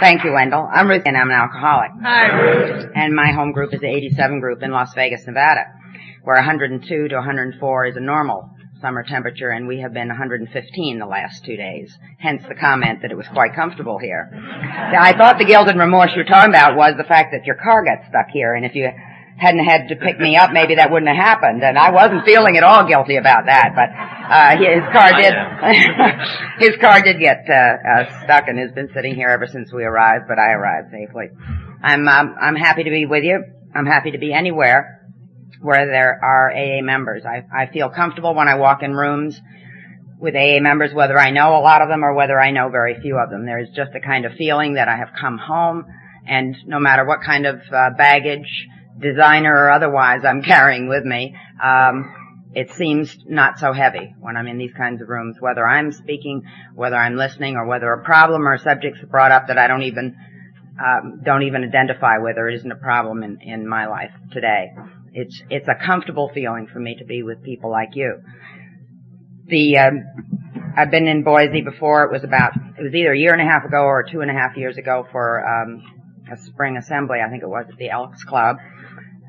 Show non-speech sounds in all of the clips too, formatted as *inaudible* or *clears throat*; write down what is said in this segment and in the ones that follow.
Thank you, Wendell. I'm Ruth and I'm an alcoholic. Hi, Ruth. And my home group is the 87 group in Las Vegas, Nevada, where 102 to 104 is a normal summer temperature and we have been 115 the last two days. Hence the comment that it was quite comfortable here. I thought the guilt and remorse you were talking about was the fact that your car got stuck here and if you hadn't had to pick me up, maybe that wouldn't have happened. And I wasn't feeling at all guilty about that, but uh, his car did. *laughs* his car did get uh, uh, stuck and has been sitting here ever since we arrived. But I arrived safely. I'm um, I'm happy to be with you. I'm happy to be anywhere where there are AA members. I I feel comfortable when I walk in rooms with AA members, whether I know a lot of them or whether I know very few of them. There's just a kind of feeling that I have come home, and no matter what kind of uh, baggage designer or otherwise I'm *laughs* carrying with me, um, it seems not so heavy when I'm in these kinds of rooms, whether I'm speaking, whether I'm listening, or whether a problem or a subject's brought up that I don't even um, don't even identify with or isn't a problem in, in my life today. It's it's a comfortable feeling for me to be with people like you. The um, I've been in Boise before. It was about it was either a year and a half ago or two and a half years ago for um, a spring assembly. I think it was at the Elks Club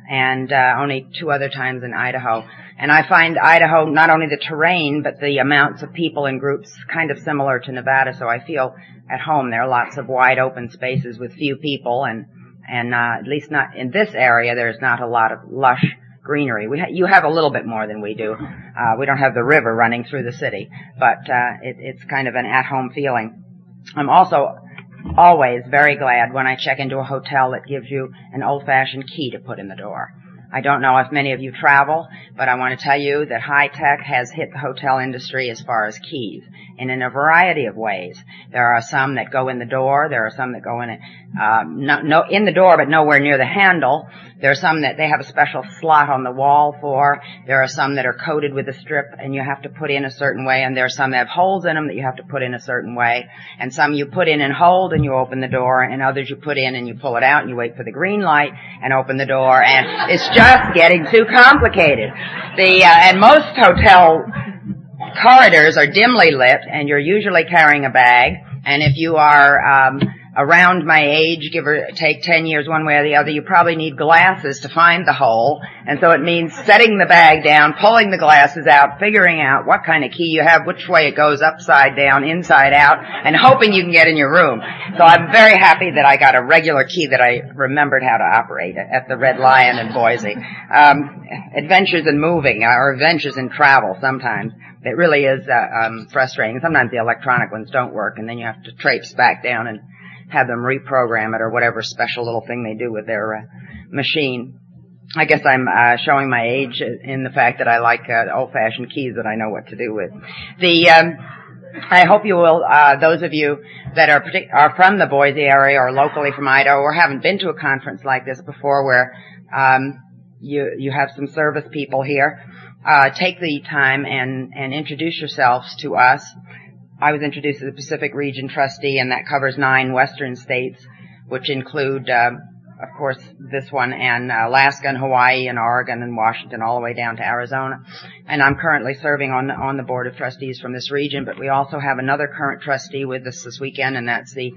and uh, only two other times in Idaho. And I find Idaho not only the terrain, but the amounts of people in groups kind of similar to Nevada. So I feel at home. There are lots of wide open spaces with few people, and and uh, at least not in this area. There's not a lot of lush greenery. We ha- you have a little bit more than we do. Uh, we don't have the river running through the city, but uh, it, it's kind of an at-home feeling. I'm also always very glad when I check into a hotel that gives you an old-fashioned key to put in the door. I don't know if many of you travel, but I want to tell you that high tech has hit the hotel industry as far as keys, and in a variety of ways. There are some that go in the door. There are some that go in um, no, no, in the door, but nowhere near the handle. There are some that they have a special slot on the wall for. There are some that are coated with a strip, and you have to put in a certain way. And there are some that have holes in them that you have to put in a certain way. And some you put in and hold, and you open the door. And others you put in and you pull it out, and you wait for the green light and open the door. And it's just getting too complicated. The uh, and most hotel corridors are dimly lit, and you're usually carrying a bag. And if you are um, around my age, give or take 10 years one way or the other, you probably need glasses to find the hole. And so it means setting the bag down, pulling the glasses out, figuring out what kind of key you have, which way it goes upside down, inside out, and hoping you can get in your room. So I'm very happy that I got a regular key that I remembered how to operate at the Red Lion in Boise. Um, adventures in moving, or adventures in travel sometimes. It really is uh, um, frustrating. Sometimes the electronic ones don't work, and then you have to traipse back down and have them reprogram it or whatever special little thing they do with their uh, machine. I guess I'm uh, showing my age in the fact that I like uh, old-fashioned keys that I know what to do with. The um, I hope you will. Uh, those of you that are partic- are from the Boise area or locally from Idaho or haven't been to a conference like this before, where um, you you have some service people here, uh, take the time and and introduce yourselves to us. I was introduced as the Pacific Region trustee, and that covers nine western states, which include, uh, of course, this one and Alaska and Hawaii and Oregon and Washington, all the way down to Arizona. And I'm currently serving on on the board of trustees from this region, but we also have another current trustee with us this weekend, and that's the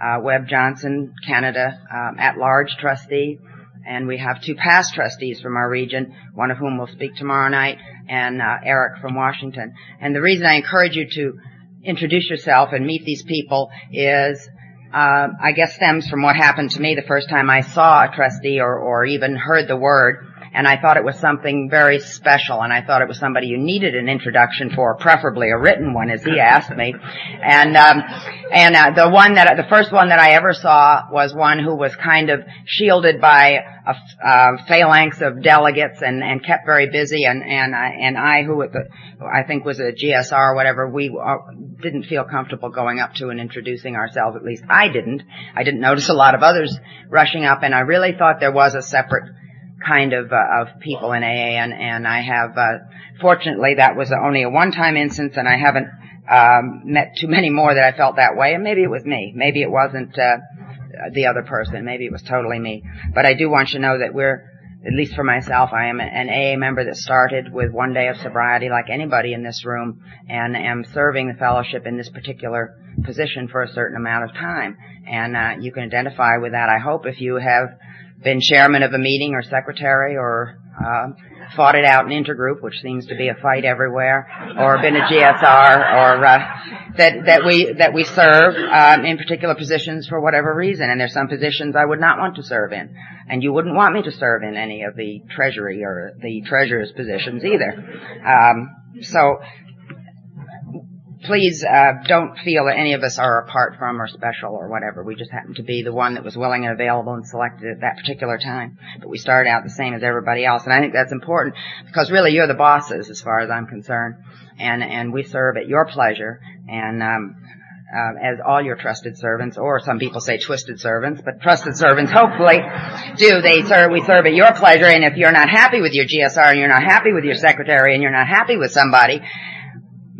uh, Webb Johnson Canada um, at-large trustee. And we have two past trustees from our region, one of whom will speak tomorrow night, and uh, Eric from Washington. And the reason I encourage you to introduce yourself and meet these people is uh, I guess stems from what happened to me the first time I saw a trustee or, or even heard the word and I thought it was something very special, and I thought it was somebody you needed an introduction for, preferably a written one, as he asked me. *laughs* And um, and uh, the one that the first one that I ever saw was one who was kind of shielded by a, a phalanx of delegates and and kept very busy, and and I, and I, who at the, I think was a GSR or whatever, we uh, didn't feel comfortable going up to and introducing ourselves. At least I didn't. I didn't notice a lot of others rushing up, and I really thought there was a separate kind of uh, of people in AA, and and I have uh, fortunately that was only a one-time instance, and I haven't um, met too many more that I felt that way. And maybe it was me, maybe it wasn't uh, the other person, maybe it was totally me. But I do want you to know that we're at least for myself, I am an AA member that started with one day of sobriety like anybody in this room and am serving the fellowship in this particular position for a certain amount of time. And uh, you can identify with that, I hope, if you have been chairman of a meeting or secretary or uh, fought it out in intergroup, which seems to be a fight everywhere, or been a GSR, or uh, that that we that we serve um, in particular positions for whatever reason. And there's some positions I would not want to serve in, and you wouldn't want me to serve in any of the treasury or the treasurer's positions either. Um, so please uh, don't feel that any of us are apart from or special or whatever. We just happen to be the one that was willing and available and selected at that particular time. But we started out the same as everybody else, and I think that's important because really you're the bosses as far as I'm concerned, and and we serve at your pleasure and. Um, uh, as all your trusted servants, or some people say twisted servants, but trusted servants hopefully do. They serve, we serve at your pleasure, and if you're not happy with your GSR and you're not happy with your secretary and you're not happy with somebody,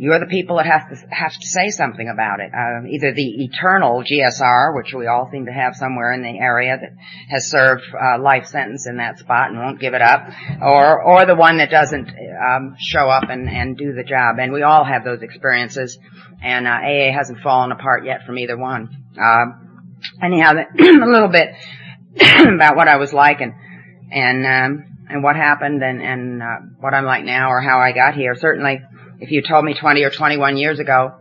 you're the people that have to have to say something about it. Uh, either the eternal GSR, which we all seem to have somewhere in the area that has served uh, life sentence in that spot and won't give it up, or or the one that doesn't um, show up and and do the job. And we all have those experiences, and uh, AA hasn't fallen apart yet from either one. Um, anyhow, *clears throat* a little bit *clears throat* about what I was like and and um, and what happened and and uh, what I'm like now or how I got here. Certainly if you told me 20 or 21 years ago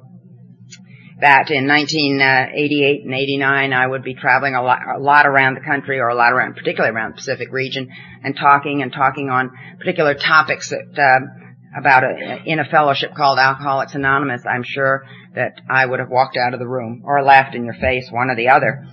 that in 1988 and 89 I would be traveling a lot, a lot around the country or a lot around, particularly around the Pacific region and talking and talking on particular topics that, uh, about a, in a fellowship called Alcoholics Anonymous, I'm sure that I would have walked out of the room or laughed in your face, one or the other.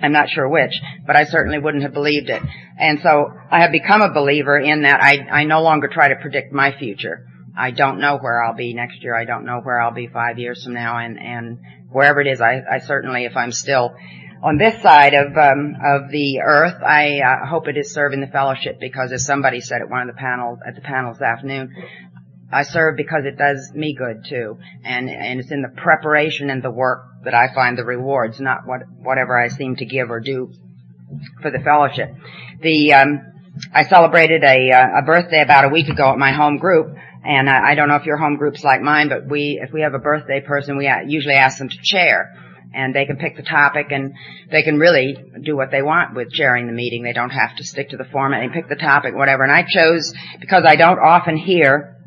I'm not sure which, but I certainly wouldn't have believed it. And so I have become a believer in that I, I no longer try to predict my future. I don't know where I'll be next year. I don't know where I'll be five years from now, and and wherever it is, I, I certainly, if I'm still on this side of um, of the earth, I uh, hope it is serving the fellowship because, as somebody said at one of the panels at the panel this afternoon, I serve because it does me good too, and and it's in the preparation and the work that I find the rewards, not what whatever I seem to give or do for the fellowship. The um, I celebrated a uh, a birthday about a week ago at my home group and I, I don't know if your home group's like mine, but we, if we have a birthday person, we usually ask them to chair. And they can pick the topic and they can really do what they want with chairing the meeting. They don't have to stick to the format. They pick the topic, whatever. And I chose, because I don't often hear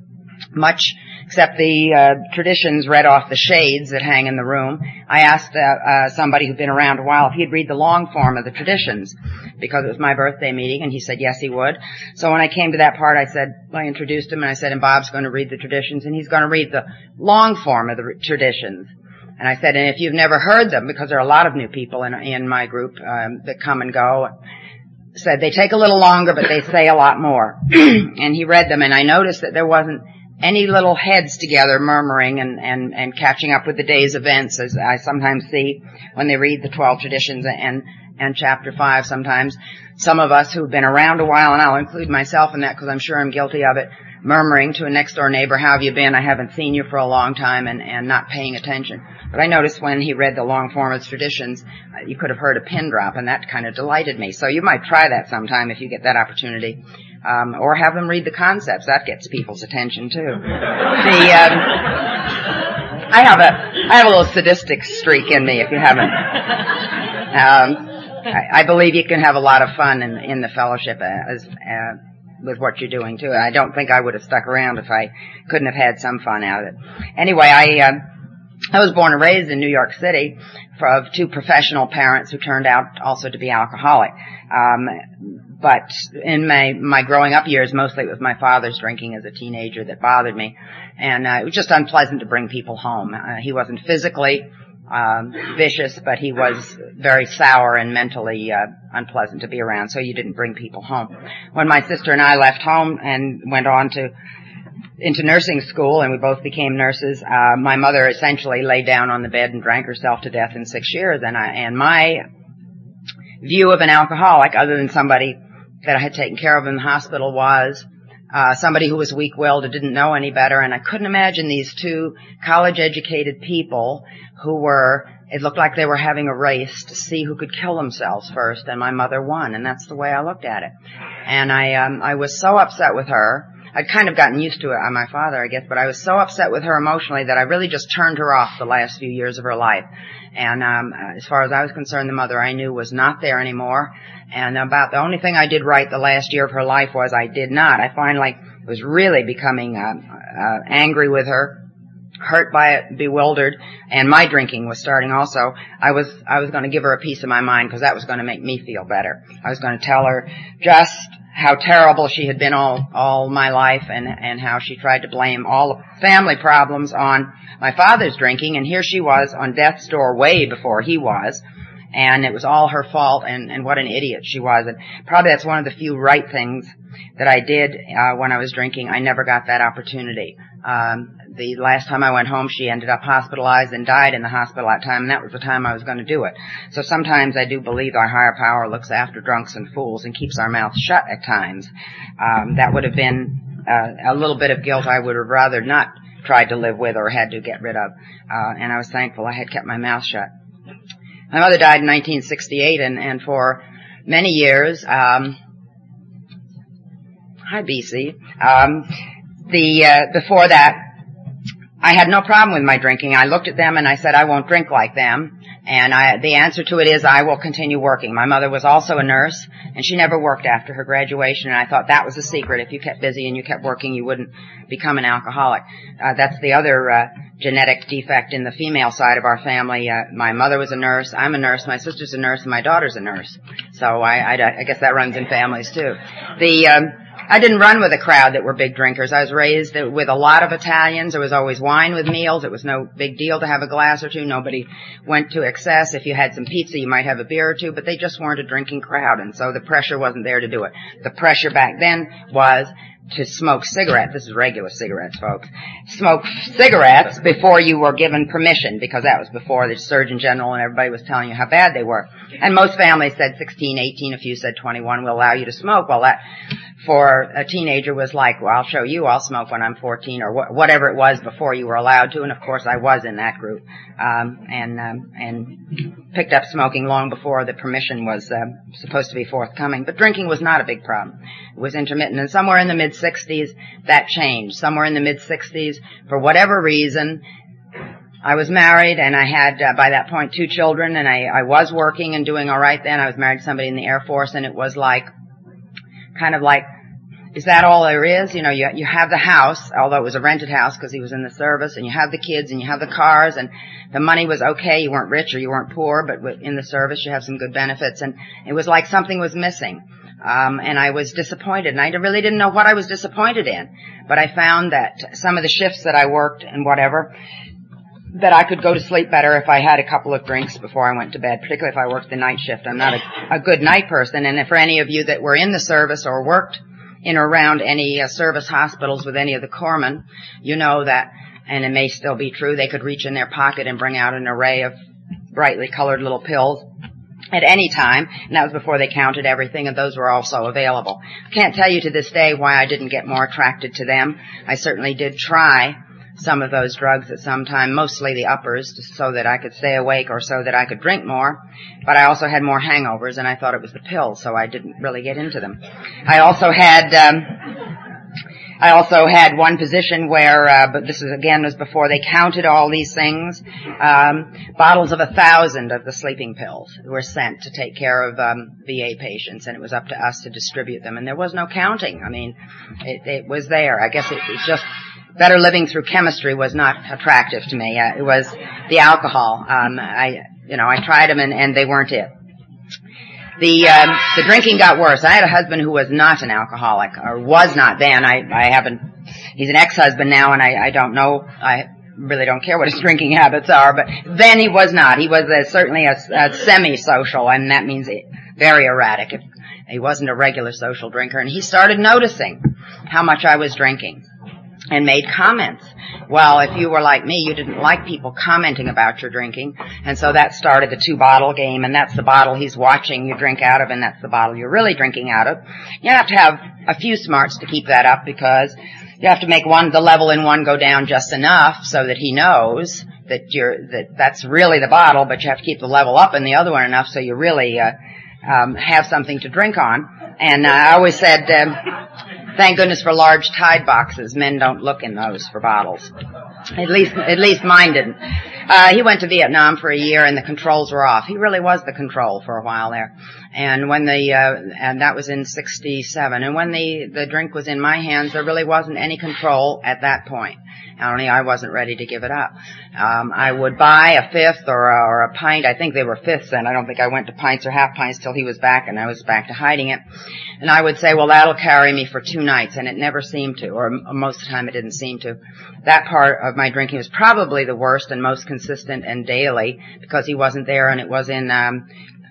much except the uh, traditions read off the shades that hang in the room. I asked uh, uh, somebody who'd been around a while if he'd read the long form of the traditions because it was my birthday meeting, and he said yes, he would. So when I came to that part, I said I introduced him, and I said, and Bob's going to read the traditions, and he's going to read the long form of the traditions. And I said, and if you've never heard them, because there are a lot of new people in, in my group um, that come and go, said they take a little longer, but they say a lot more. *clears throat* and he read them, and I noticed that there wasn't any little heads together murmuring and, and, and catching up with the day's events as I sometimes see when they read the 12 traditions and, and chapter 5 sometimes. Some of us who've been around a while, and I'll include myself in that because I'm sure I'm guilty of it, murmuring to a next door neighbor, how have you been? I haven't seen you for a long time and, and not paying attention. But I noticed when he read the long form of traditions, you could have heard a pin drop and that kind of delighted me. So you might try that sometime if you get that opportunity um, or have them read the concepts. That gets people's attention too. *laughs* the um, I have a I have a little sadistic streak in me. If you haven't, um, I, I believe you can have a lot of fun in in the fellowship as. Uh, with what you're doing too. I don't think I would have stuck around if I couldn't have had some fun out of it. Anyway, I uh, I was born and raised in New York City of two professional parents who turned out also to be alcoholic. Um, but in my my growing up years, mostly it was my father's drinking as a teenager that bothered me, and uh, it was just unpleasant to bring people home. Uh, he wasn't physically um, vicious, but he was very sour and mentally uh, unpleasant to be around. So you didn't bring people home. When my sister and I left home and went on to into nursing school, and we both became nurses, uh, my mother essentially lay down on the bed and drank herself to death in six years, and I and my view of an alcoholic, other than somebody that I had taken care of in the hospital was uh, somebody who was weak-willed and didn't know any better, and I couldn't imagine these two college-educated people who were, it looked like they were having a race to see who could kill themselves first, and my mother won, and that's the way I looked at it. And I, um, I was so upset with her. I'd kind of gotten used to it on my father, I guess, but I was so upset with her emotionally that I really just turned her off the last few years of her life. And um, as far as I was concerned, the mother I knew was not there anymore. And about the only thing I did right the last year of her life was I did not. I finally was really becoming uh, uh, angry with her, hurt by it, bewildered, and my drinking was starting also. I was I was going to give her a piece of my mind because that was going to make me feel better. I was going to tell her just how terrible she had been all all my life and and how she tried to blame all family problems on my father's drinking and here she was on death's door way before he was and it was all her fault and and what an idiot she was and probably that's one of the few right things that I did uh when I was drinking I never got that opportunity um the last time I went home, she ended up hospitalized and died in the hospital that time, and that was the time I was going to do it. So sometimes I do believe our higher power looks after drunks and fools and keeps our mouths shut at times. Um, that would have been uh, a little bit of guilt I would have rather not tried to live with or had to get rid of, uh, and I was thankful I had kept my mouth shut. My mother died in 1968, and, and for many years, um, hi BC, um, the uh, before that I had no problem with my drinking. I looked at them and I said, I won't drink like them. And I, the answer to it is I will continue working. My mother was also a nurse and she never worked after her graduation and I thought that was the secret. If you kept busy and you kept working, you wouldn't become an alcoholic. Uh, that's the other, uh, genetic defect in the female side of our family. Uh, my mother was a nurse. I'm a nurse. My sister's a nurse and my daughter's a nurse. So I, I, I guess that runs in families too. The, um, I didn't run with a crowd that were big drinkers. I was raised with a lot of Italians. There was always wine with meals. It was no big deal to have a glass or two. Nobody went to excess. If you had some pizza, you might have a beer or two, but they just weren't a drinking crowd, and so the pressure wasn't there to do it. The pressure back then was to smoke cigarettes. This is regular cigarettes, folks. Smoke cigarettes before you were given permission, because that was before the Surgeon General and everybody was telling you how bad they were. And most families said 16, 18. A few said 21 will allow you to smoke. Well, that for a teenager was like, well, I'll show you. I'll smoke when I'm 14 or wh- whatever it was before you were allowed to. And of course, I was in that group, um, and um, and picked up smoking long before the permission was uh, supposed to be forthcoming. But drinking was not a big problem. Was intermittent, and somewhere in the mid 60s that changed. Somewhere in the mid 60s, for whatever reason, I was married and I had uh, by that point two children and I, I was working and doing all right then. I was married to somebody in the Air Force and it was like kind of like is that all there is? You know, you you have the house, although it was a rented house because he was in the service, and you have the kids, and you have the cars, and the money was okay. You weren't rich or you weren't poor, but in the service you have some good benefits, and it was like something was missing. Um, and I was disappointed, and I really didn't know what I was disappointed in. But I found that some of the shifts that I worked and whatever, that I could go to sleep better if I had a couple of drinks before I went to bed, particularly if I worked the night shift. I'm not a, a good night person, and if for any of you that were in the service or worked in or around any uh, service hospitals with any of the corpsmen, you know that, and it may still be true, they could reach in their pocket and bring out an array of brightly colored little pills at any time, and that was before they counted everything, and those were also available. I can't tell you to this day why I didn't get more attracted to them. I certainly did try some of those drugs at some time, mostly the uppers, so that I could stay awake or so that I could drink more. But I also had more hangovers, and I thought it was the pills, so I didn't really get into them. I also had. Um, I also had one position where, uh, but this is again was before they counted all these things. Um, bottles of a thousand of the sleeping pills were sent to take care of um, VA patients, and it was up to us to distribute them. And there was no counting. I mean, it, it was there. I guess it was just better living through chemistry was not attractive to me. Uh, it was the alcohol. Um, I, you know, I tried them and, and they weren't it. The um, the drinking got worse. I had a husband who was not an alcoholic, or was not then. I I haven't. He's an ex-husband now, and I I don't know. I really don't care what his *laughs* drinking habits are, but then he was not. He was a, certainly a, a semi-social, and that means very erratic. He wasn't a regular social drinker, and he started noticing how much I was drinking and made comments. Well, if you were like me, you didn't like people commenting about your drinking, and so that started the two bottle game, and that's the bottle he's watching you drink out of, and that's the bottle you're really drinking out of. You have to have a few smarts to keep that up because you have to make one, the level in one go down just enough so that he knows that you're, that that's really the bottle, but you have to keep the level up in the other one enough so you really, uh, um, have something to drink on. And uh, I always said, um, thank goodness for large Tide boxes. Men don't look in those for bottles. At least, at least mine didn't. Uh, he went to Vietnam for a year and the controls were off. He really was the control for a while there. And when the, uh, and that was in 67. And when the, the drink was in my hands, there really wasn't any control at that point. Only I wasn't ready to give it up. Um, I would buy a fifth or a, or a pint. I think they were fifths then. I don't think I went to pints or half pints till he was back and I was back to hiding it. And I would say, well, that'll carry me for two nights. And it never seemed to, or most of the time it didn't seem to. That part of my drinking was probably the worst and most consistent and daily because he wasn't there and it was in, um,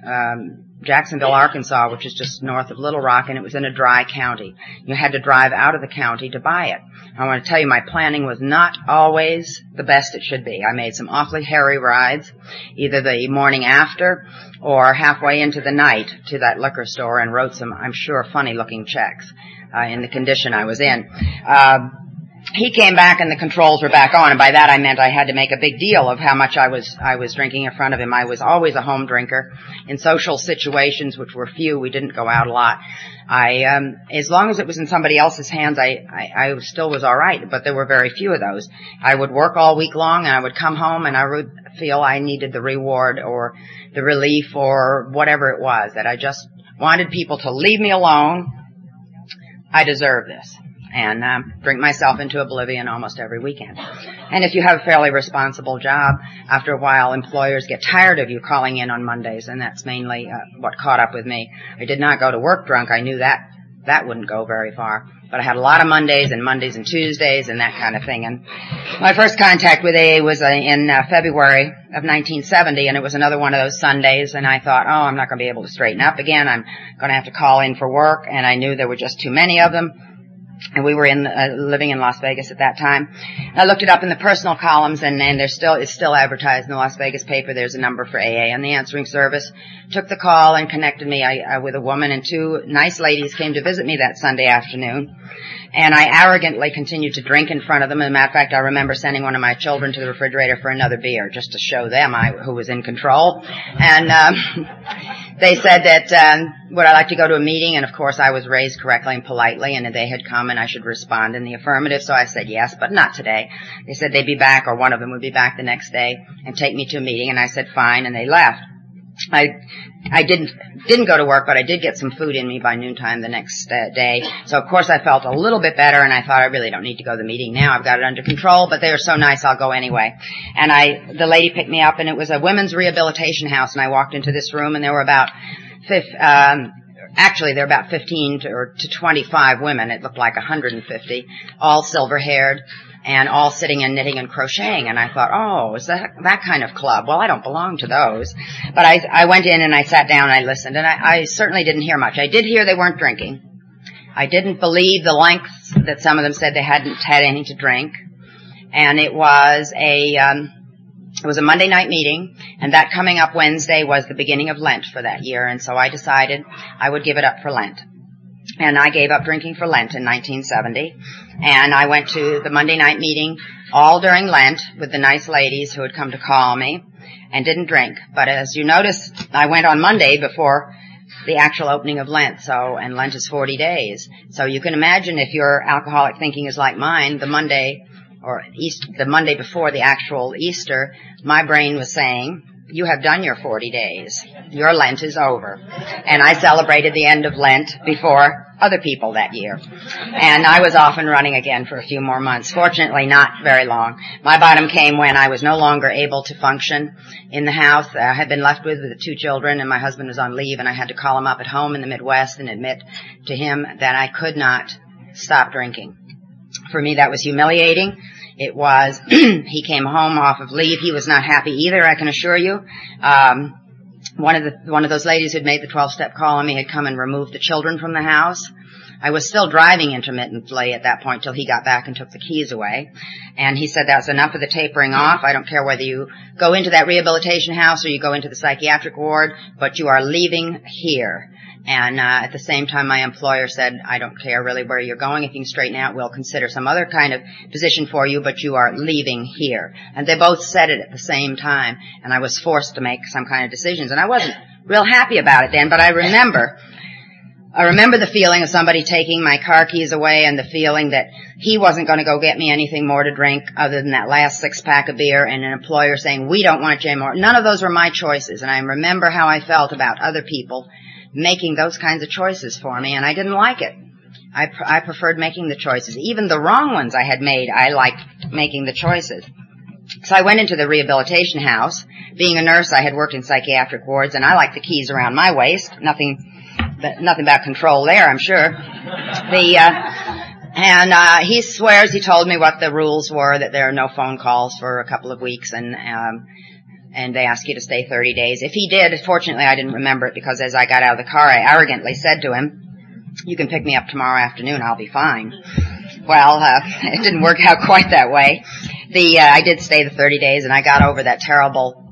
um, Jacksonville, Arkansas, which is just north of Little Rock, and it was in a dry county. You had to drive out of the county to buy it. I want to tell you my planning was not always the best it should be. I made some awfully hairy rides, either the morning after or halfway into the night to that liquor store and wrote some, I'm sure, funny looking checks, uh, in the condition I was in. Uh, he came back and the controls were back on and by that I meant I had to make a big deal of how much I was I was drinking in front of him. I was always a home drinker in social situations which were few. We didn't go out a lot. I um as long as it was in somebody else's hands I, I I still was all right, but there were very few of those. I would work all week long and I would come home and I would feel I needed the reward or the relief or whatever it was that I just wanted people to leave me alone. I deserve this and um, drink myself into oblivion almost every weekend. And if you have a fairly responsible job, after a while, employers get tired of you calling in on Mondays, and that's mainly uh, what caught up with me. I did not go to work drunk. I knew that that wouldn't go very far. But I had a lot of Mondays and Mondays and Tuesdays and that kind of thing. And my first contact with AA was uh, in uh, February of 1970, and it was another one of those Sundays. And I thought, oh, I'm not going to be able to straighten up again. I'm going to have to call in for work, and I knew there were just too many of them and we were in uh, living in Las Vegas at that time. I looked it up in the personal columns, and, and there's still it's still advertised in the Las Vegas paper. There's a number for AA, and the answering service took the call and connected me I, uh, with a woman, and two nice ladies came to visit me that Sunday afternoon. And I arrogantly continued to drink in front of them. As a matter of fact, I remember sending one of my children to the refrigerator for another beer just to show them I, who was in control. And um, *laughs* they said that um, would I like to go to a meeting? And of course, I was raised correctly and politely, and they had come, and I should respond in the affirmative. So I said yes, but not today. They said they'd be back, or one of them would be back the next day and take me to a meeting. And I said fine, and they left. I I didn't didn't go to work, but I did get some food in me by noontime the next uh, day. So of course I felt a little bit better, and I thought I really don't need to go to the meeting now. I've got it under control. But they were so nice, I'll go anyway. And I the lady picked me up, and it was a women's rehabilitation house. And I walked into this room, and there were about fifth. Um, actually there were about 15 to, or to 25 women. It looked like 150, all silver haired, and all sitting and knitting and crocheting. And I thought, oh, is that that kind of club? Well, I don't belong to those. But I, I went in and I sat down and I listened, and I, I certainly didn't hear much. I did hear they weren't drinking. I didn't believe the lengths that some of them said they hadn't had anything to drink. And it was a, um, it was a Monday night meeting, and that coming up Wednesday was the beginning of Lent for that year, and so I decided I would give it up for Lent. And I gave up drinking for Lent in 1970. And I went to the Monday night meeting all during Lent with the nice ladies who had come to call me and didn't drink. But as you notice, I went on Monday before the actual opening of Lent. So, and Lent is 40 days. So you can imagine if your alcoholic thinking is like mine, the Monday or East, the Monday before the actual Easter, my brain was saying, you have done your 40 days. Your Lent is over. And I celebrated the end of Lent before other people that year. And I was off and running again for a few more months. Fortunately, not very long. My bottom came when I was no longer able to function in the house. I had been left with the two children and my husband was on leave and I had to call him up at home in the Midwest and admit to him that I could not stop drinking. For me, that was humiliating. It was, *clears throat* he came home off of leave. He was not happy either, I can assure you. Um, one of the one of those ladies who'd made the 12-step call on me had come and removed the children from the house. I was still driving intermittently at that point till he got back and took the keys away. And he said that's enough of the tapering off. I don't care whether you go into that rehabilitation house or you go into the psychiatric ward, but you are leaving here. And uh, at the same time, my employer said, I don't care really where you're going. If you can straighten out, we'll consider some other kind of position for you, but you are leaving here. And they both said it at the same time, and I was forced to make some kind of decisions. And I wasn't real happy about it then, but I remember I remember the feeling of somebody taking my car keys away and the feeling that he wasn't going to go get me anything more to drink other than that last six pack of beer and an employer saying, we don't want you anymore. None of those were my choices. And I remember how I felt about other people making those kinds of choices for me and I didn't like it. I, pr- I preferred making the choices. Even the wrong ones I had made, I liked making the choices. So I went into the rehabilitation house. Being a nurse, I had worked in psychiatric wards and I liked the keys around my waist. Nothing but nothing about control there, I'm sure. The, uh, and, uh, he swears he told me what the rules were, that there are no phone calls for a couple of weeks and, um, and they ask you to stay 30 days. If he did, fortunately I didn't remember it because as I got out of the car, I arrogantly said to him, you can pick me up tomorrow afternoon, I'll be fine. Well, uh, *laughs* it didn't work out quite that way. The, uh, I did stay the 30 days and I got over that terrible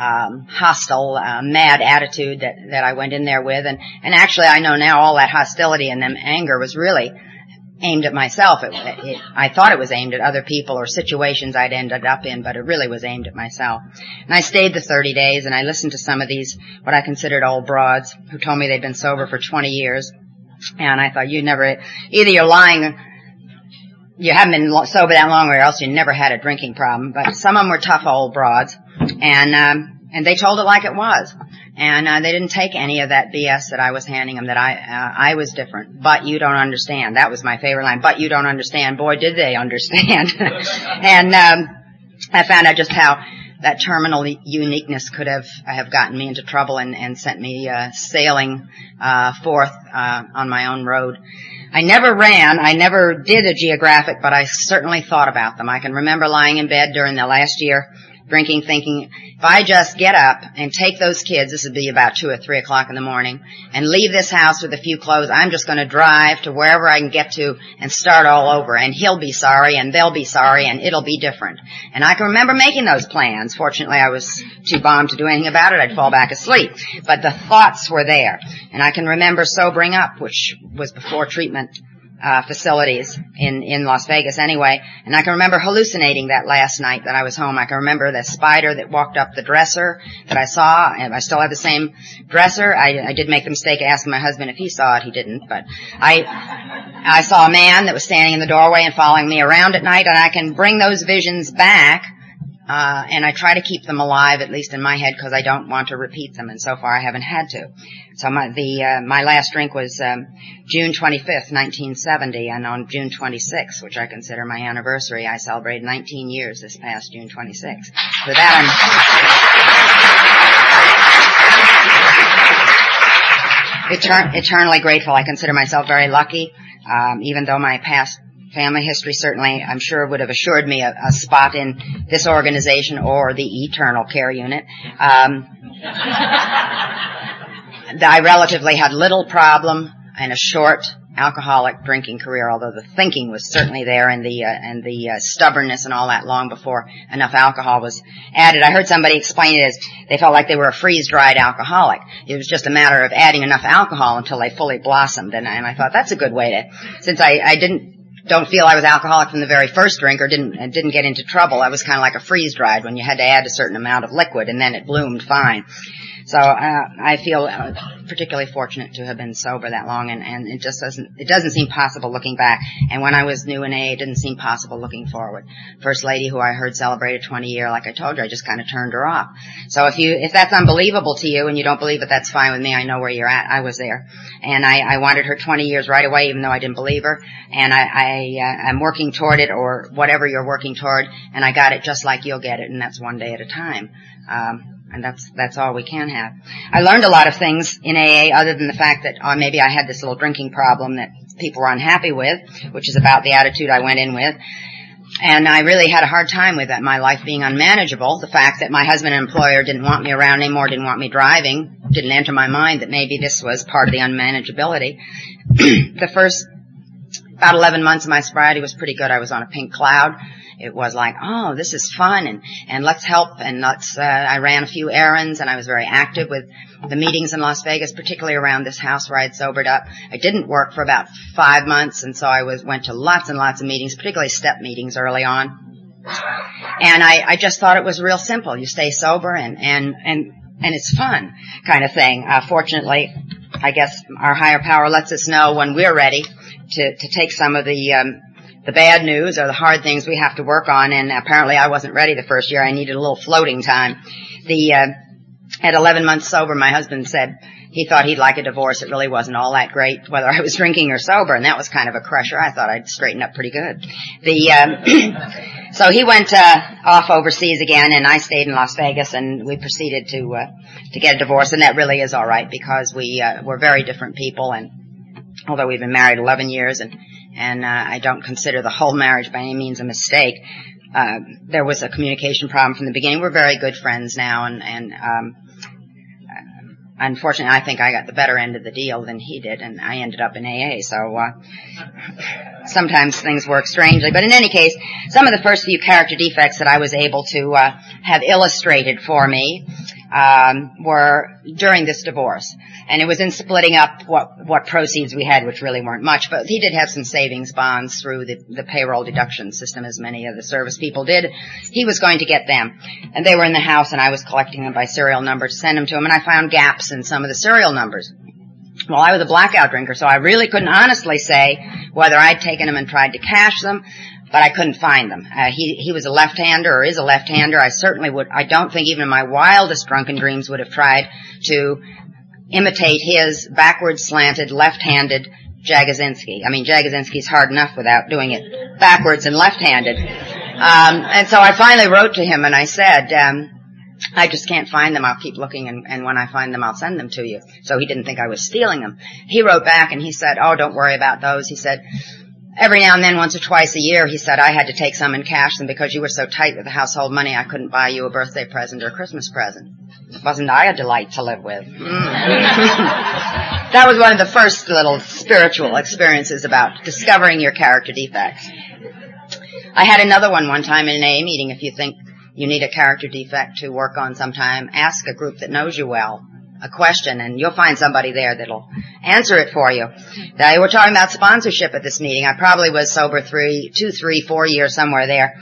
um, hostile, uh, mad attitude that that I went in there with, and and actually I know now all that hostility and them anger was really aimed at myself. It, it, I thought it was aimed at other people or situations I'd ended up in, but it really was aimed at myself. And I stayed the 30 days, and I listened to some of these what I considered old broads who told me they'd been sober for 20 years, and I thought you never either you're lying you haven't been sober that long or else you never had a drinking problem. But some of them were tough old broads and, um, and they told it like it was. And, uh, they didn't take any of that BS that I was handing them that I, uh, I was different. But you don't understand. That was my favorite line. But you don't understand. Boy, did they understand. *laughs* and, um, I found out just how that terminal uniqueness could have have gotten me into trouble and, and sent me uh, sailing uh, forth uh, on my own road. I never ran. I never did a geographic, but I certainly thought about them. I can remember lying in bed during the last year drinking, thinking, if I just get up and take those kids, this would be about two or three o'clock in the morning, and leave this house with a few clothes, I'm just going to drive to wherever I can get to and start all over. And he'll be sorry, and they'll be sorry, and it'll be different. And I can remember making those plans. Fortunately, I was too bombed to do anything about it. I'd fall back asleep. But the thoughts were there. And I can remember sobering up, which was before treatment uh, facilities in in Las Vegas anyway. And I can remember hallucinating that last night that I was home. I can remember the spider that walked up the dresser that I saw, and I still have the same dresser. I, I did make the mistake of asking my husband if he saw it. He didn't, but I I saw a man that was standing in the doorway and following me around at night, and I can bring those visions back uh, and I try to keep them alive, at least in my head, because I don't want to repeat them. And so far, I haven't had to. So my the uh, my last drink was um, June 25th, 1970, and on June 26th, which I consider my anniversary, I celebrated 19 years this past June 26th. For that, I'm etern- eternally grateful. I consider myself very lucky, um, even though my past family history certainly, I'm sure, would have assured me a, a spot in this organization or the eternal care unit. Um, *laughs* I relatively had little problem and a short alcoholic drinking career, although the thinking was certainly there and the uh, and the uh, stubbornness and all that long before enough alcohol was added. I heard somebody explain it as they felt like they were a freeze-dried alcoholic. It was just a matter of adding enough alcohol until they fully blossomed, and, and I thought that's a good way to. Since I, I didn't don't feel I was alcoholic from the very first drink or didn't didn't get into trouble. I was kind of like a freeze dried when you had to add a certain amount of liquid and then it bloomed fine. So uh, I feel uh, particularly fortunate to have been sober that long, and, and it just doesn't it doesn't seem possible looking back. And when I was new in AA, it didn't seem possible looking forward. First lady who I heard celebrated 20 year, like I told you, I just kind of turned her off. So if you if that's unbelievable to you and you don't believe it, that's fine with me. I know where you're at. I was there, and I, I wanted her 20 years right away, even though I didn't believe her. And I, I uh, I'm working toward it, or whatever you're working toward, and I got it just like you'll get it, and that's one day at a time. Um, and that's that's all we can have. I learned a lot of things in AA other than the fact that oh, maybe I had this little drinking problem that people were unhappy with, which is about the attitude I went in with. and I really had a hard time with that, my life being unmanageable. The fact that my husband and employer didn't want me around anymore, didn't want me driving, didn't enter my mind that maybe this was part of the unmanageability. *clears throat* the first about 11 months of my sobriety was pretty good. I was on a pink cloud. It was like, oh, this is fun and, and let's help and let's, uh, I ran a few errands and I was very active with the meetings in Las Vegas, particularly around this house where I'd sobered up. I didn't work for about five months and so I was, went to lots and lots of meetings, particularly step meetings early on. And I, I just thought it was real simple. You stay sober and, and, and, and it's fun kind of thing. Uh, fortunately, I guess our higher power lets us know when we're ready to, to take some of the, um, the bad news or the hard things we have to work on. And apparently I wasn't ready the first year. I needed a little floating time. The, uh, at 11 months sober, my husband said he thought he'd like a divorce. It really wasn't all that great whether I was drinking or sober. And that was kind of a crusher. I thought I'd straighten up pretty good. The, um, *clears throat* so he went, uh, off overseas again and I stayed in Las Vegas and we proceeded to, uh, to get a divorce. And that really is all right because we, uh, we're very different people and, although we've been married 11 years and and uh, I don't consider the whole marriage by any means a mistake. Uh, there was a communication problem from the beginning. We're very good friends now, and and um, unfortunately, I think I got the better end of the deal than he did, and I ended up in AA. So uh, sometimes things work strangely, but in any case, some of the first few character defects that I was able to uh, have illustrated for me Um, were during this divorce, and it was in splitting up what what proceeds we had, which really weren't much. But he did have some savings bonds through the, the payroll deduction system, as many of the service people did. He was going to get them, and they were in the house, and I was collecting them by serial number to send them to him. And I found gaps in some of the serial numbers. Well, I was a blackout drinker, so I really couldn't honestly say whether I'd taken them and tried to cash them but I couldn't find them. Uh, he he was a left-hander or is a left-hander. I certainly would. I don't think even in my wildest drunken dreams would have tried to imitate his backward slanted left-handed Jagosinski. I mean, Jagosinski's hard enough without doing it backwards and left-handed. Um, and so I finally wrote to him and I said, um, I just can't find them. I'll keep looking, and, and when I find them, I'll send them to you. So he didn't think I was stealing them. He wrote back and he said, "Oh, don't worry about those." He said, every now and then, once or twice a year, he said, I had to take some and cash them because you were so tight with the household money, I couldn't buy you a birthday present or a Christmas present. Wasn't I a delight to live with? Mm. *laughs* that was one of the first little spiritual experiences about discovering your character defects. I had another one one time in an A meeting. If you think you need a character defect to work on sometime, ask a group that knows you well a question and you'll find somebody there that'll answer it for you. They were talking about sponsorship at this meeting. I probably was sober three, two, three, four years somewhere there.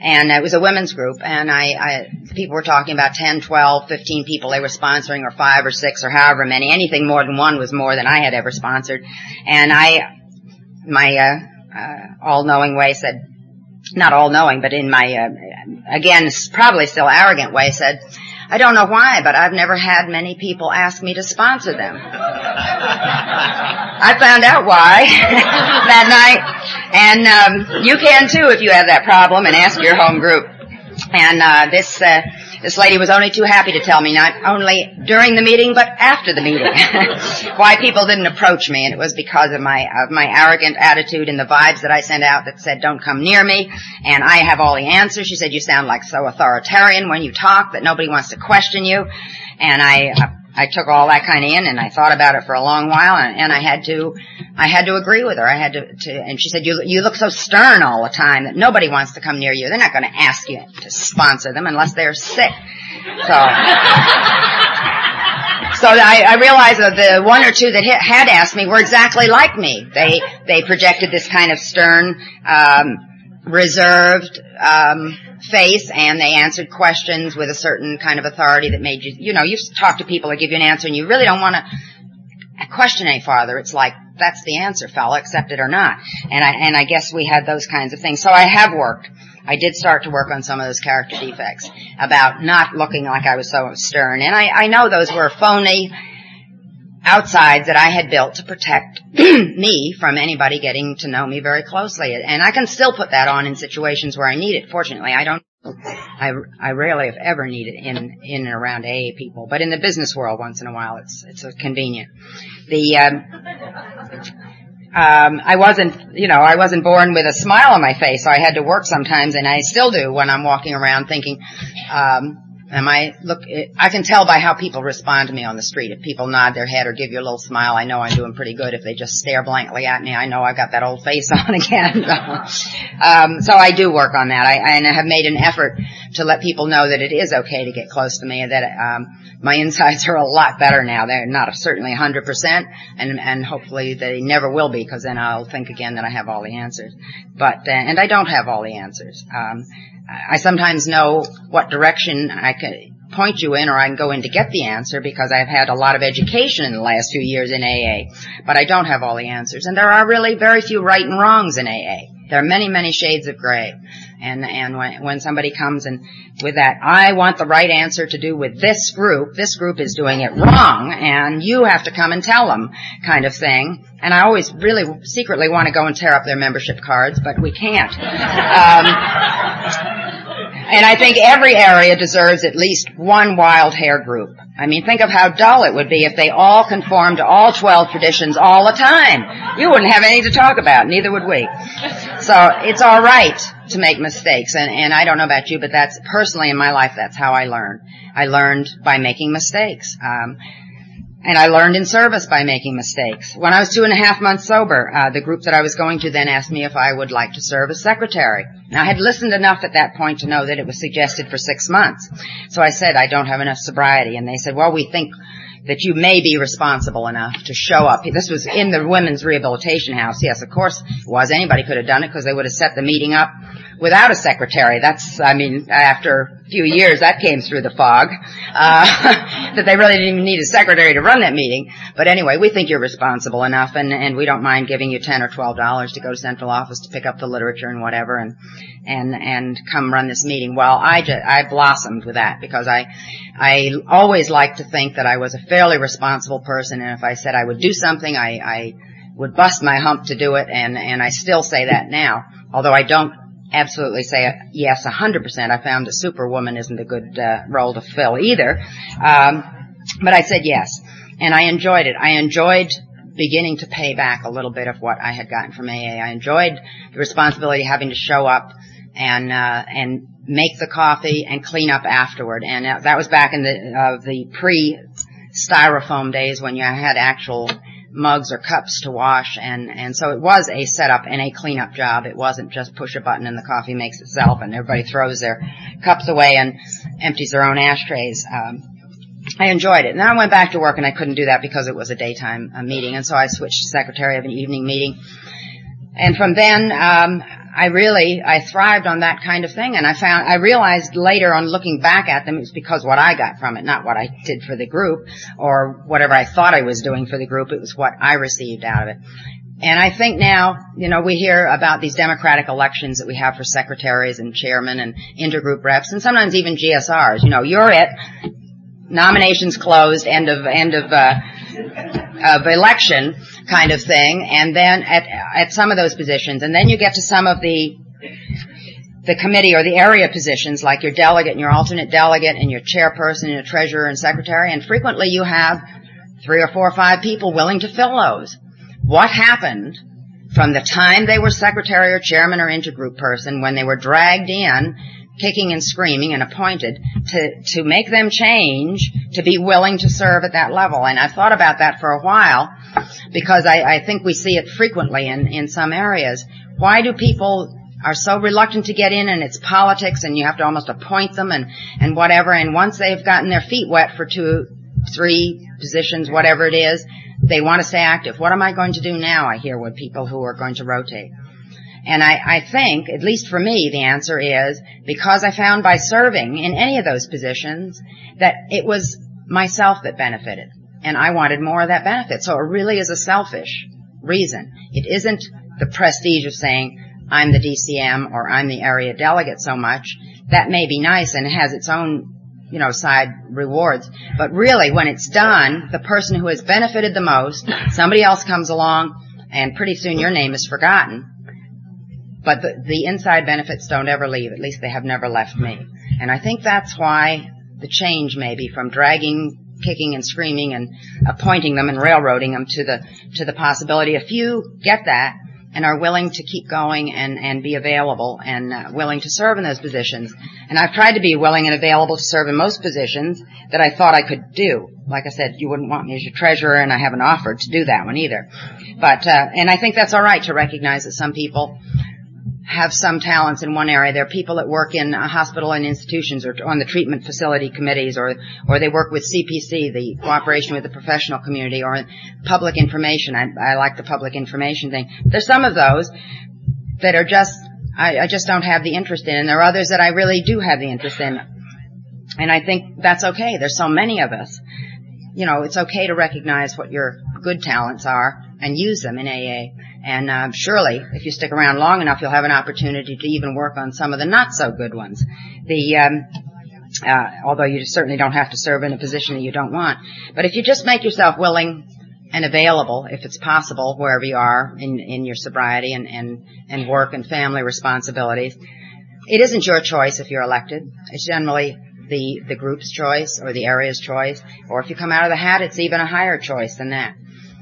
And it was a women's group and I, I, people were talking about 10, 12, 15 people they were sponsoring or five or six or however many. Anything more than one was more than I had ever sponsored. And I, my, uh, uh, all-knowing way said, not all-knowing, but in my, uh, again, probably still arrogant way said, I don't know why, but I've never had many people ask me to sponsor them. I found out why *laughs* that night, and um, you can too if you have that problem, and ask your home group. And uh, this uh, this lady was only too happy to tell me, not only during the meeting, but after the meeting, *laughs* why people didn't approach me. And it was because of my, of my arrogant attitude and the vibes that I sent out that said, don't come near me. And I have all the answers. She said, you sound like so authoritarian when you talk that nobody wants to question you. And I, uh, I took all that kind of in and I thought about it for a long while and, and I had to, I had to agree with her. I had to, to, and she said, you, you look so stern all the time that nobody wants to come near you. They're not going to ask you to sponsor them unless they're sick. So, so I, I realized that the one or two that had asked me were exactly like me. They, they projected this kind of stern, um, reserved, um, face and they answered questions with a certain kind of authority that made you, you know, you talk to people or give you an answer and you really don't want to question any farther. It's like, that's the answer, fella, accept it or not. And I, and I guess we had those kinds of things. So I have worked. I did start to work on some of those character defects about not looking like I was so stern. And I, I know those were phony outsides that I had built to protect *clears throat* me from anybody getting to know me very closely. And I can still put that on in situations where I need it. Fortunately, I don't, I, I rarely have ever need it in, in and around AA people, but in the business world once in a while it's, it's convenient. The, um, um, I wasn't, you know, I wasn't born with a smile on my face, so I had to work sometimes, and I still do when I'm walking around thinking, um, Am I look? I can tell by how people respond to me on the street. If people nod their head or give you a little smile, I know I'm doing pretty good. If they just stare blankly at me, I know I've got that old face *laughs* on again. *laughs* um, so I do work on that. I, and I have made an effort to let people know that it is okay to get close to me. That um, my insides are a lot better now. They're not certainly 100 percent, and and hopefully they never will be, because then I'll think again that I have all the answers. But uh, and I don't have all the answers. Um, I sometimes know what direction I can point you in or I can go in to get the answer because I've had a lot of education in the last few years in AA. But I don't have all the answers. And there are really very few right and wrongs in AA. There are many, many shades of gray. And, and when, when somebody comes and with that, I want the right answer to do with this group, this group is doing it wrong, and you have to come and tell them kind of thing. And I always really secretly want to go and tear up their membership cards, but we can't. Um, and I think every area deserves at least one wild hair group. I mean, think of how dull it would be if they all conformed to all 12 traditions all the time. You wouldn't have any to talk about, neither would we. So it's alright to make mistakes, and, and I don't know about you, but that's personally in my life, that's how I learned. I learned by making mistakes. Um, and I learned in service by making mistakes. When I was two and a half months sober, uh, the group that I was going to then asked me if I would like to serve as secretary. Now I had listened enough at that point to know that it was suggested for six months. So I said, I don't have enough sobriety. And they said, well, we think that you may be responsible enough to show up. This was in the women's rehabilitation house. Yes, of course it was. Anybody could have done it because they would have set the meeting up without a secretary. That's, I mean, after a few years, that came through the fog, uh, *laughs* that they really didn't even need a secretary to run that meeting. But anyway, we think you're responsible enough, and, and we don't mind giving you ten or twelve dollars to go to central office to pick up the literature and whatever, and and and come run this meeting. Well, I just I blossomed with that because I I always like to think that I was a fairly responsible person, and if I said I would do something, I I would bust my hump to do it, and and I still say that now, although I don't absolutely say yes 100%. I found a superwoman isn't a good uh, role to fill either. Um, but I said yes. And I enjoyed it. I enjoyed beginning to pay back a little bit of what I had gotten from AA. I enjoyed the responsibility of having to show up and uh, and make the coffee and clean up afterward. And uh, that was back in the uh, the pre styrofoam days when you had actual mugs or cups to wash and and so it was a setup and a cleanup job it wasn't just push a button and the coffee makes itself and everybody throws their cups away and empties their own ashtrays um I enjoyed it. And then I went back to work and I couldn't do that because it was a daytime uh, meeting and so I switched to secretary of an evening meeting. And from then um I really, I thrived on that kind of thing and I found, I realized later on looking back at them, it was because what I got from it, not what I did for the group or whatever I thought I was doing for the group, it was what I received out of it. And I think now, you know, we hear about these democratic elections that we have for secretaries and chairmen and intergroup reps and sometimes even GSRs. You know, you're it. Nominations closed, end of, end of, uh, of election kind of thing, and then at, at some of those positions, and then you get to some of the the committee or the area positions, like your delegate and your alternate delegate and your chairperson and your treasurer and secretary, and frequently you have three or four or five people willing to fill those. What happened from the time they were secretary or chairman or intergroup person when they were dragged in kicking and screaming and appointed to, to make them change to be willing to serve at that level. And I've thought about that for a while because I, I think we see it frequently in, in some areas. Why do people are so reluctant to get in and it's politics and you have to almost appoint them and, and whatever. And once they've gotten their feet wet for two, three positions, whatever it is, they want to stay active. What am I going to do now? I hear with people who are going to rotate. And I, I think, at least for me, the answer is because I found by serving in any of those positions that it was myself that benefited. And I wanted more of that benefit. So it really is a selfish reason. It isn't the prestige of saying, I'm the DCM or I'm the area delegate so much. That may be nice and has its own, you know, side rewards. But really, when it's done, the person who has benefited the most, somebody else comes along and pretty soon your name is forgotten but the, the inside benefits don't ever leave. At least they have never left me. And I think that's why the change maybe from dragging kicking and screaming and appointing them and railroading them to the to the possibility. If you get that and are willing to keep going and and be available and uh, willing to serve in those positions, and I've tried to be willing and available to serve in most positions that I thought I could do. Like I said, you wouldn't want me as your treasurer, and I haven't offered to do that one either. But uh, and I think that's all right to recognize that some people have some talents in one area. There are people that work in a hospital and institutions or on the treatment facility committees or, or they work with CPC, the cooperation with the professional community or public information. I, I like the public information thing. There's some of those that are just, I, I just don't have the interest in and there are others that I really do have the interest in. And I think that's okay. There's so many of us. You know, it's okay to recognize what your good talents are and use them in AA. And um, surely, if you stick around long enough, you'll have an opportunity to even work on some of the not so good ones. The um, uh, although you certainly don't have to serve in a position that you don't want, but if you just make yourself willing and available, if it's possible, wherever you are in in your sobriety and and and work and family responsibilities, it isn't your choice if you're elected. It's generally the the group's choice or the area's choice, or if you come out of the hat, it's even a higher choice than that.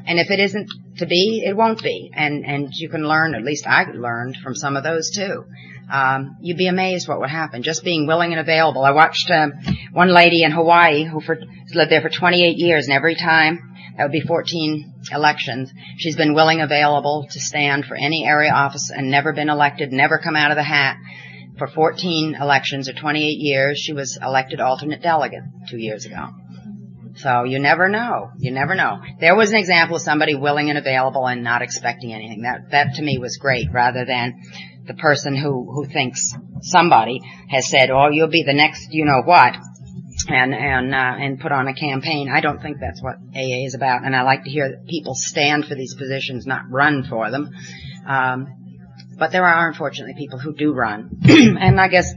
And if it isn't to be, it won't be. And, and you can learn, at least I learned from some of those too. Um, you'd be amazed what would happen. Just being willing and available. I watched uh, one lady in Hawaii who for, lived there for 28 years, and every time that would be 14 elections, she's been willing, available to stand for any area office and never been elected, never come out of the hat. For 14 elections or 28 years, she was elected alternate delegate two years ago. So you never know. You never know. There was an example of somebody willing and available and not expecting anything. That that to me was great rather than the person who who thinks somebody has said, "Oh, you'll be the next you know what." And and uh, and put on a campaign. I don't think that's what AA is about. And I like to hear people stand for these positions, not run for them. Um, but there are unfortunately people who do run, *clears throat* and I guess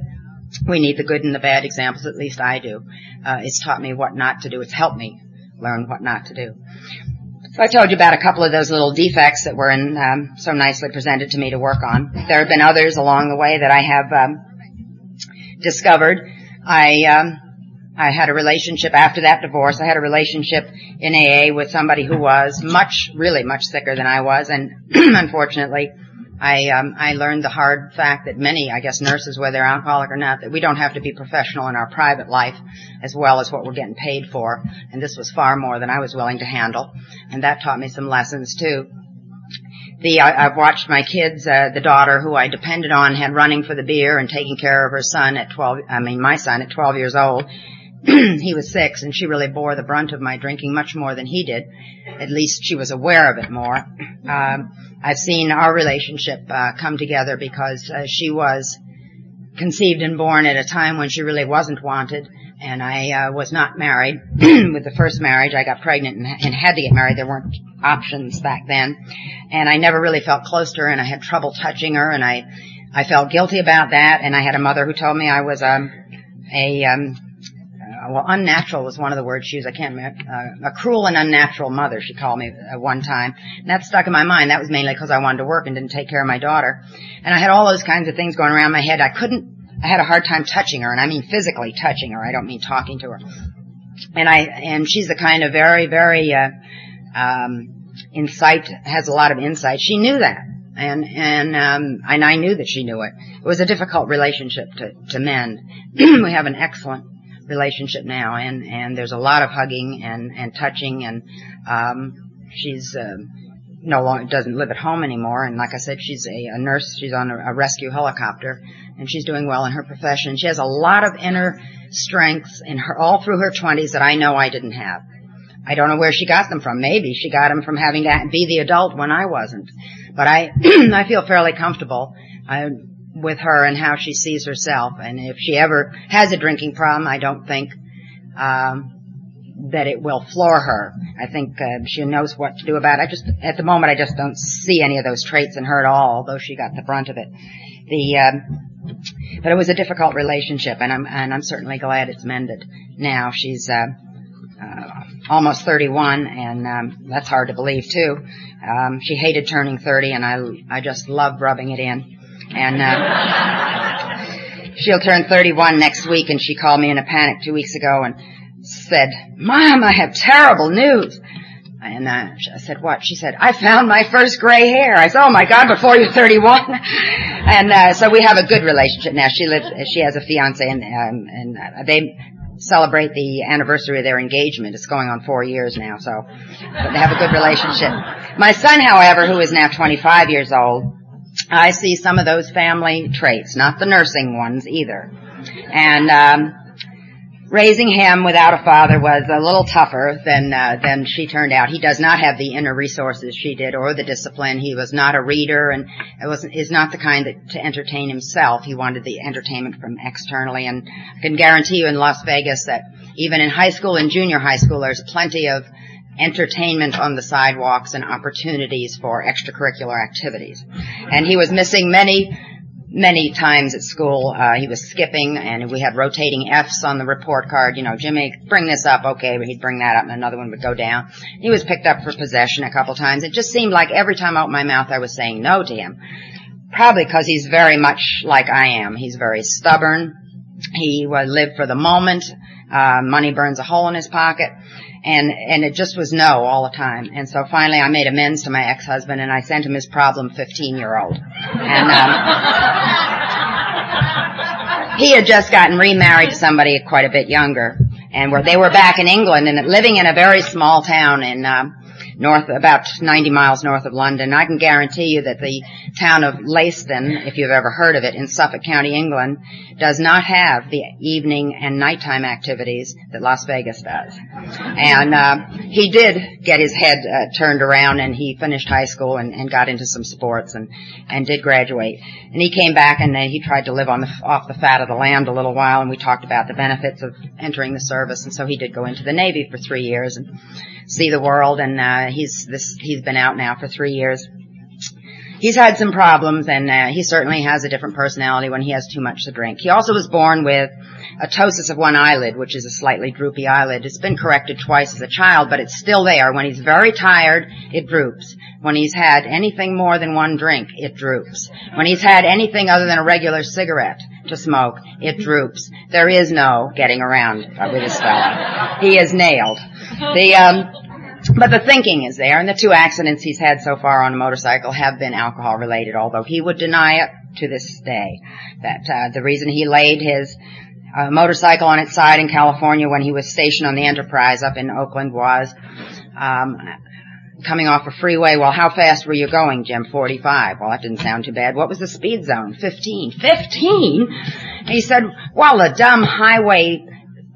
we need the good and the bad examples. At least I do. Uh, it's taught me what not to do. It's helped me learn what not to do. So I told you about a couple of those little defects that were in, um, so nicely presented to me to work on. There have been others along the way that I have um, discovered. I um, I had a relationship after that divorce. I had a relationship in AA with somebody who was much, really much sicker than I was, and *clears throat* unfortunately, I um, I learned the hard fact that many, I guess, nurses, whether they're alcoholic or not, that we don't have to be professional in our private life as well as what we're getting paid for. And this was far more than I was willing to handle, and that taught me some lessons too. The I, I've watched my kids, uh, the daughter who I depended on, had running for the beer and taking care of her son at 12. I mean, my son at 12 years old. *clears throat* he was six, and she really bore the brunt of my drinking much more than he did. At least she was aware of it more. Um, I've seen our relationship uh, come together because uh, she was conceived and born at a time when she really wasn't wanted, and I uh, was not married. *clears throat* With the first marriage, I got pregnant and, and had to get married. There weren't options back then, and I never really felt close to her, and I had trouble touching her, and I I felt guilty about that, and I had a mother who told me I was um, a um, well, unnatural was one of the words she used. I can't remember. Uh, a cruel and unnatural mother, she called me at one time. And that stuck in my mind. That was mainly because I wanted to work and didn't take care of my daughter. And I had all those kinds of things going around my head. I couldn't, I had a hard time touching her, and I mean physically touching her. I don't mean talking to her. And I, and she's the kind of very, very, uh, um, insight, has a lot of insight. She knew that. And, and, um, and I knew that she knew it. It was a difficult relationship to, to mend. *clears throat* we have an excellent relationship now, and and there's a lot of hugging and and touching, and um, she's uh, no longer doesn't live at home anymore. And like I said, she's a, a nurse. She's on a, a rescue helicopter, and she's doing well in her profession. She has a lot of inner strengths in her all through her 20s that I know I didn't have. I don't know where she got them from. Maybe she got them from having to be the adult when I wasn't. But I, *clears throat* I feel fairly comfortable. I, with her and how she sees herself. And if she ever has a drinking problem, I don't think um, that it will floor her. I think uh, she knows what to do about it. I just at the moment I just don't see any of those traits in her at all, although she got the brunt of it. The um, but it was a difficult relationship, and I'm and I'm certainly glad it's mended now. She's uh, uh, almost 31, and um, that's hard to believe too. Um, she hated turning 30, and I I just loved rubbing it in. And uh, she'll turn 31 next week, and she called me in a panic two weeks ago and said, Mom, I have terrible news. And uh, I said, what? She said, I found my first gray hair. I said, oh my God, before you're 31. *laughs* and uh, so we have a good relationship now. She lives, she has a fiance and, um, and uh, they celebrate the anniversary of their engagement. It's going on four years now, so they have a good relationship. My son, however, who is now 25 years old, I see some of those family traits, not the nursing ones either. And um, raising him without a father was a little tougher than uh, than she turned out. He does not have the inner resources she did, or the discipline. He was not a reader, and it was is not the kind that to entertain himself. He wanted the entertainment from externally, and I can guarantee you in Las Vegas that even in high school and junior high school, there's plenty of entertainment on the sidewalks and opportunities for extracurricular activities. And he was missing many many times at school. Uh, he was skipping and we had rotating F's on the report card. You know, Jimmy, bring this up. Okay. But he'd bring that up and another one would go down. He was picked up for possession a couple times. It just seemed like every time out my mouth I was saying no to him. Probably because he's very much like I am. He's very stubborn. He would live for the moment. Uh, money burns a hole in his pocket and and it just was no all the time. And so finally, I made amends to my ex-husband, and I sent him his problem 15-year-old. And um, *laughs* he had just gotten remarried to somebody quite a bit younger, and where they were back in England and living in a very small town in. Uh, north, about 90 miles north of London. I can guarantee you that the town of Leiston, if you've ever heard of it, in Suffolk County, England, does not have the evening and nighttime activities that Las Vegas does. And uh, he did get his head uh, turned around, and he finished high school and, and got into some sports and and did graduate. And he came back and uh, he tried to live on the off the fat of the land a little while, and we talked about the benefits of entering the service. And so he did go into the Navy for three years and see the world. And uh, he's this he's been out now for three years he's had some problems and uh, he certainly has a different personality when he has too much to drink. He also was born with a ptosis of one eyelid, which is a slightly droopy eyelid. It's been corrected twice as a child, but it's still there. When he's very tired, it droops. When he's had anything more than one drink, it droops. When he's had anything other than a regular cigarette to smoke, it droops. There is no getting around with this fellow. He is nailed. The um, but the thinking is there, and the two accidents he's had so far on a motorcycle have been alcohol related, although he would deny it to this day. That uh, the reason he laid his uh, motorcycle on its side in California when he was stationed on the Enterprise up in Oakland was um, coming off a freeway. Well, how fast were you going, Jim? 45. Well, that didn't sound too bad. What was the speed zone? 15. 15? He said, well, the dumb highway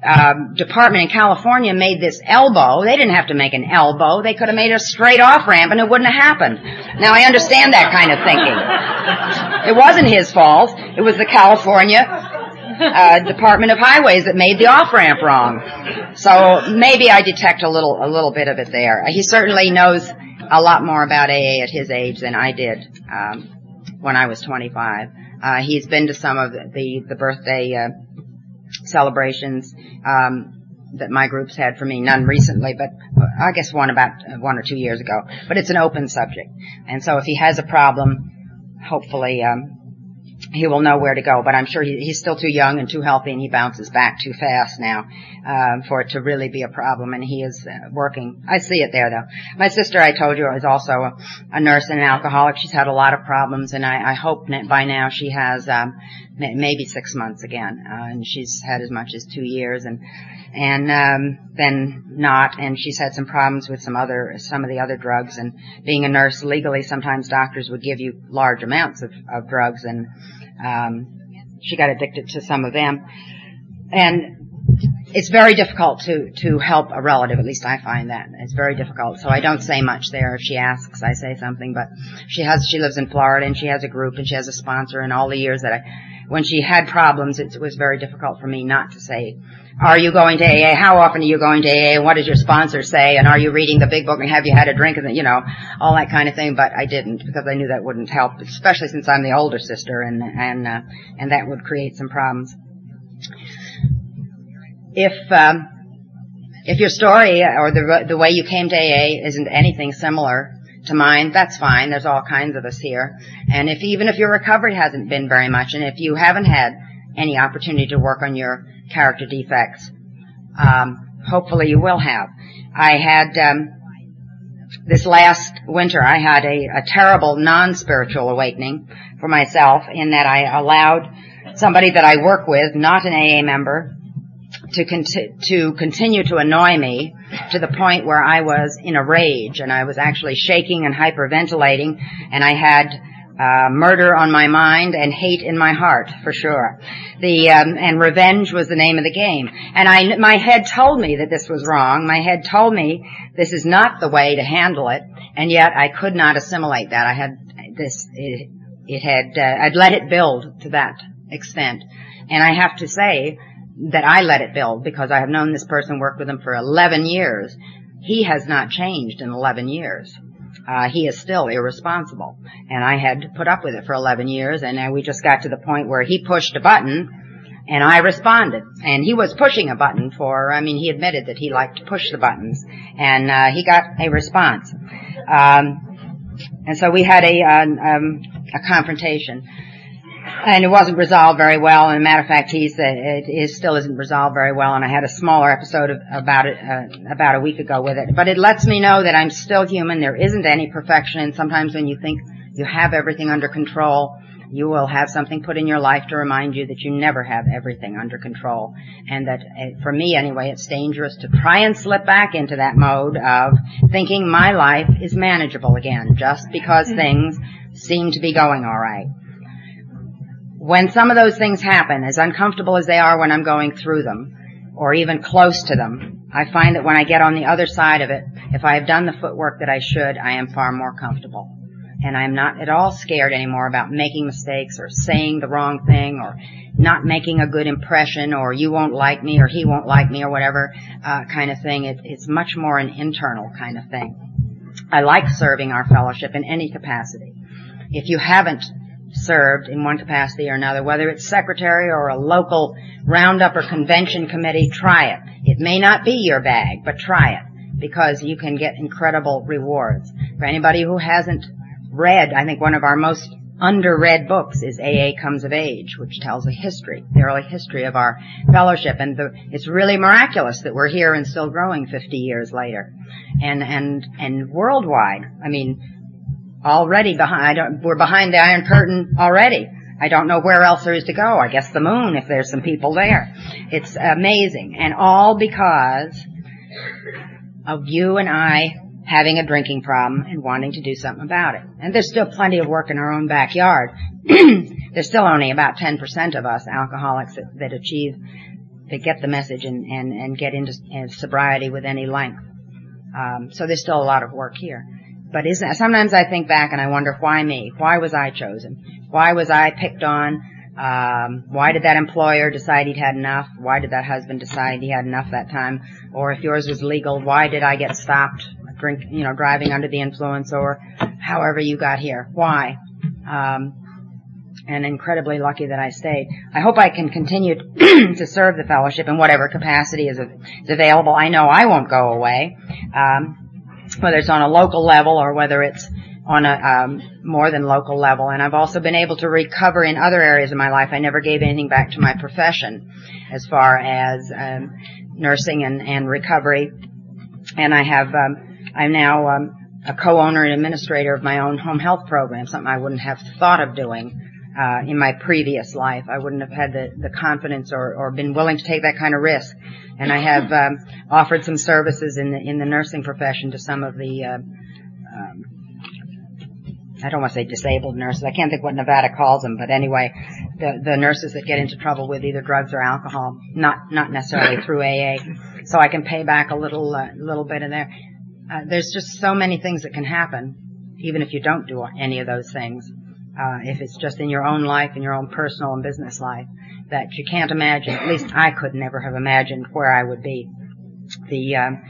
um, department in California made this elbow. They didn't have to make an elbow. They could have made a straight off ramp and it wouldn't have happened. Now I understand that kind of thinking. It wasn't his fault. It was the California uh, Department of Highways that made the off ramp wrong. So maybe I detect a little a little bit of it there. He certainly knows a lot more about AA at his age than I did um, when I was 25. Uh, he's been to some of the the, birthday. Uh, celebrations um, that my groups had for me. None recently, but I guess one about uh, one or two years ago. But it's an open subject, and so if he has a problem, hopefully um, he will know where to go. But I'm sure he, he's still too young and too healthy, and he bounces back too fast now uh, for it to really be a problem. And he is uh, working. I see it there, though. My sister, I told you, is also a, a nurse and an alcoholic. She's had a lot of problems, and I, I hope by now she has um, maybe six months again, uh, and she's had as much as two years, and and um, then not, and she's had some problems with some other some of the other drugs, and being a nurse legally, sometimes doctors would give you large amounts of, of drugs, and um, she got addicted to some of them, and it's very difficult to to help a relative. At least I find that it's very difficult. So I don't say much there. If she asks, I say something. But she has she lives in Florida and she has a group and she has a sponsor. And all the years that I, when she had problems, it was very difficult for me not to say, "Are you going to AA? How often are you going to AA? What does your sponsor say? And are you reading the big book? And have you had a drink? And you know, all that kind of thing." But I didn't because I knew that wouldn't help, especially since I'm the older sister, and and uh, and that would create some problems if um, if your story or the the way you came to AA isn't anything similar to mine, that's fine. There's all kinds of us here, and if even if your recovery hasn't been very much, and if you haven't had any opportunity to work on your character defects, um, hopefully you will have. I had, um, this last winter I had a, a terrible non-spiritual awakening for myself in that I allowed somebody that I work with, not an AA member, to, to continue to annoy me to the point where I was in a rage and I was actually shaking and hyperventilating and I had uh, murder on my mind and hate in my heart for sure. The um, and revenge was the name of the game. And I, my head told me that this was wrong. My head told me this is not the way to handle it, and yet I could not assimilate that. I had this. It, it had. Uh, I'd let it build to that extent, and I have to say that I let it build because I have known this person, worked with him for 11 years. He has not changed in 11 years. Uh, he is still irresponsible. And I had to put up with it for 11 years and we just got to the point where he pushed a button and I responded. And he was pushing a button for, I mean, he admitted that he liked to push the buttons and, uh, he got a response. Um, and so we had a, um, a confrontation and it wasn't resolved very well. And a matter of fact, he said it still isn't resolved very well. And I had a smaller episode about it uh, about a week ago with it. But it lets me know that I'm still human. There isn't any perfection. And sometimes when you think you have everything under control, you will have something put in your life to remind you that you never have everything under control. And that, uh, for me anyway, it's dangerous to try and slip back into that mode of thinking my life is manageable again, just because things seem to be going all right when some of those things happen, as uncomfortable as they are when I'm going through them, or even close to them, I find that when I get on the other side of it, if I have done the footwork that I should, I am far more comfortable. And I'm not at all scared anymore about making mistakes or saying the wrong thing or not making a good impression or you won't like me or he won't like me or whatever uh, kind of thing. It, it's much more an internal kind of thing. I like serving our fellowship in any capacity. If you haven't served in one capacity or another, whether it's secretary or a local roundup or convention committee, try it. It may not be your bag, but try it because you can get incredible rewards. For anybody who hasn't read, I think one of our most underread books is AA Comes of Age, which tells a history, the early history of our fellowship. And the, it's really miraculous that we're here and still growing 50 years later. And, and, and worldwide, I mean, already behind, we're behind the Iron Curtain already. I don't know where else there is to go. I guess the moon if there's some people there. It's amazing. And all because of you and I having a drinking problem and wanting to do something about it. And there's still plenty of work in our own backyard. *clears throat* there's still only about 10% of us alcoholics that, that achieve, that get the message and, and, and get into sobriety with any length. Um, so there's still a lot of work here. But isn't sometimes I think back and I wonder why me? Why was I chosen? Why was I picked on? Um, why did that employer decide he'd had enough? Why did that husband decide he had enough that time? Or if yours was legal, why did I get stopped drink, you know, driving under the influence or however you got here? Why? Um, and incredibly lucky that I stayed. I hope I can continue *clears throat* to serve the fellowship in whatever capacity is, is available. I know I won't go away. Um, whether it's on a local level or whether it's on a um, more than local level. And I've also been able to recover in other areas of my life. I never gave anything back to my profession as far as um, nursing and, and recovery. And I have um, I'm now um, a co-owner and administrator of my own home health program, something I wouldn't have thought of doing. Uh, in my previous life, I wouldn't have had the, the confidence or, or been willing to take that kind of risk and I have um, offered some services in the in the nursing profession to some of the uh, um, I don't want to say disabled nurses. I can't think what Nevada calls them, but anyway, the the nurses that get into trouble with either drugs or alcohol, not not necessarily through AA. So I can pay back a little uh, little bit in there. Uh, there's just so many things that can happen, even if you don't do any of those things. Uh, if it's just in your own life, in your own personal and business life that you can't imagine. At least I could never have imagined where I would be. The um,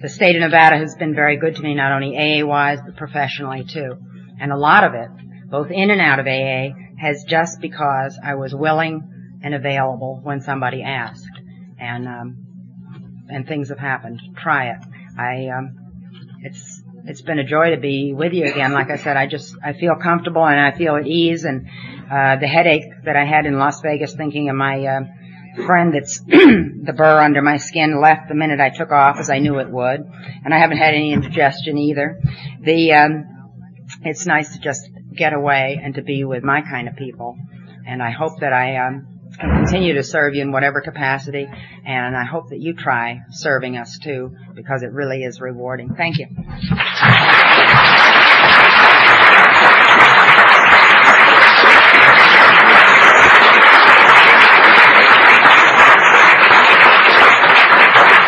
the state of Nevada has been very good to me, not only AA wise but professionally too. And a lot of it, both in and out of AA, has just because I was willing and available when somebody asked. And um, and things have happened. Try it. I um, it's it's been a joy to be with you again. Like I said, I just I feel comfortable and I feel at ease and uh, the headache that I had in Las Vegas thinking of my uh, friend that's *clears throat* the burr under my skin left the minute I took off, as I knew it would, and I haven't had any indigestion either. The um, it's nice to just get away and to be with my kind of people, and I hope that I um, can continue to serve you in whatever capacity, and I hope that you try serving us too, because it really is rewarding. Thank you.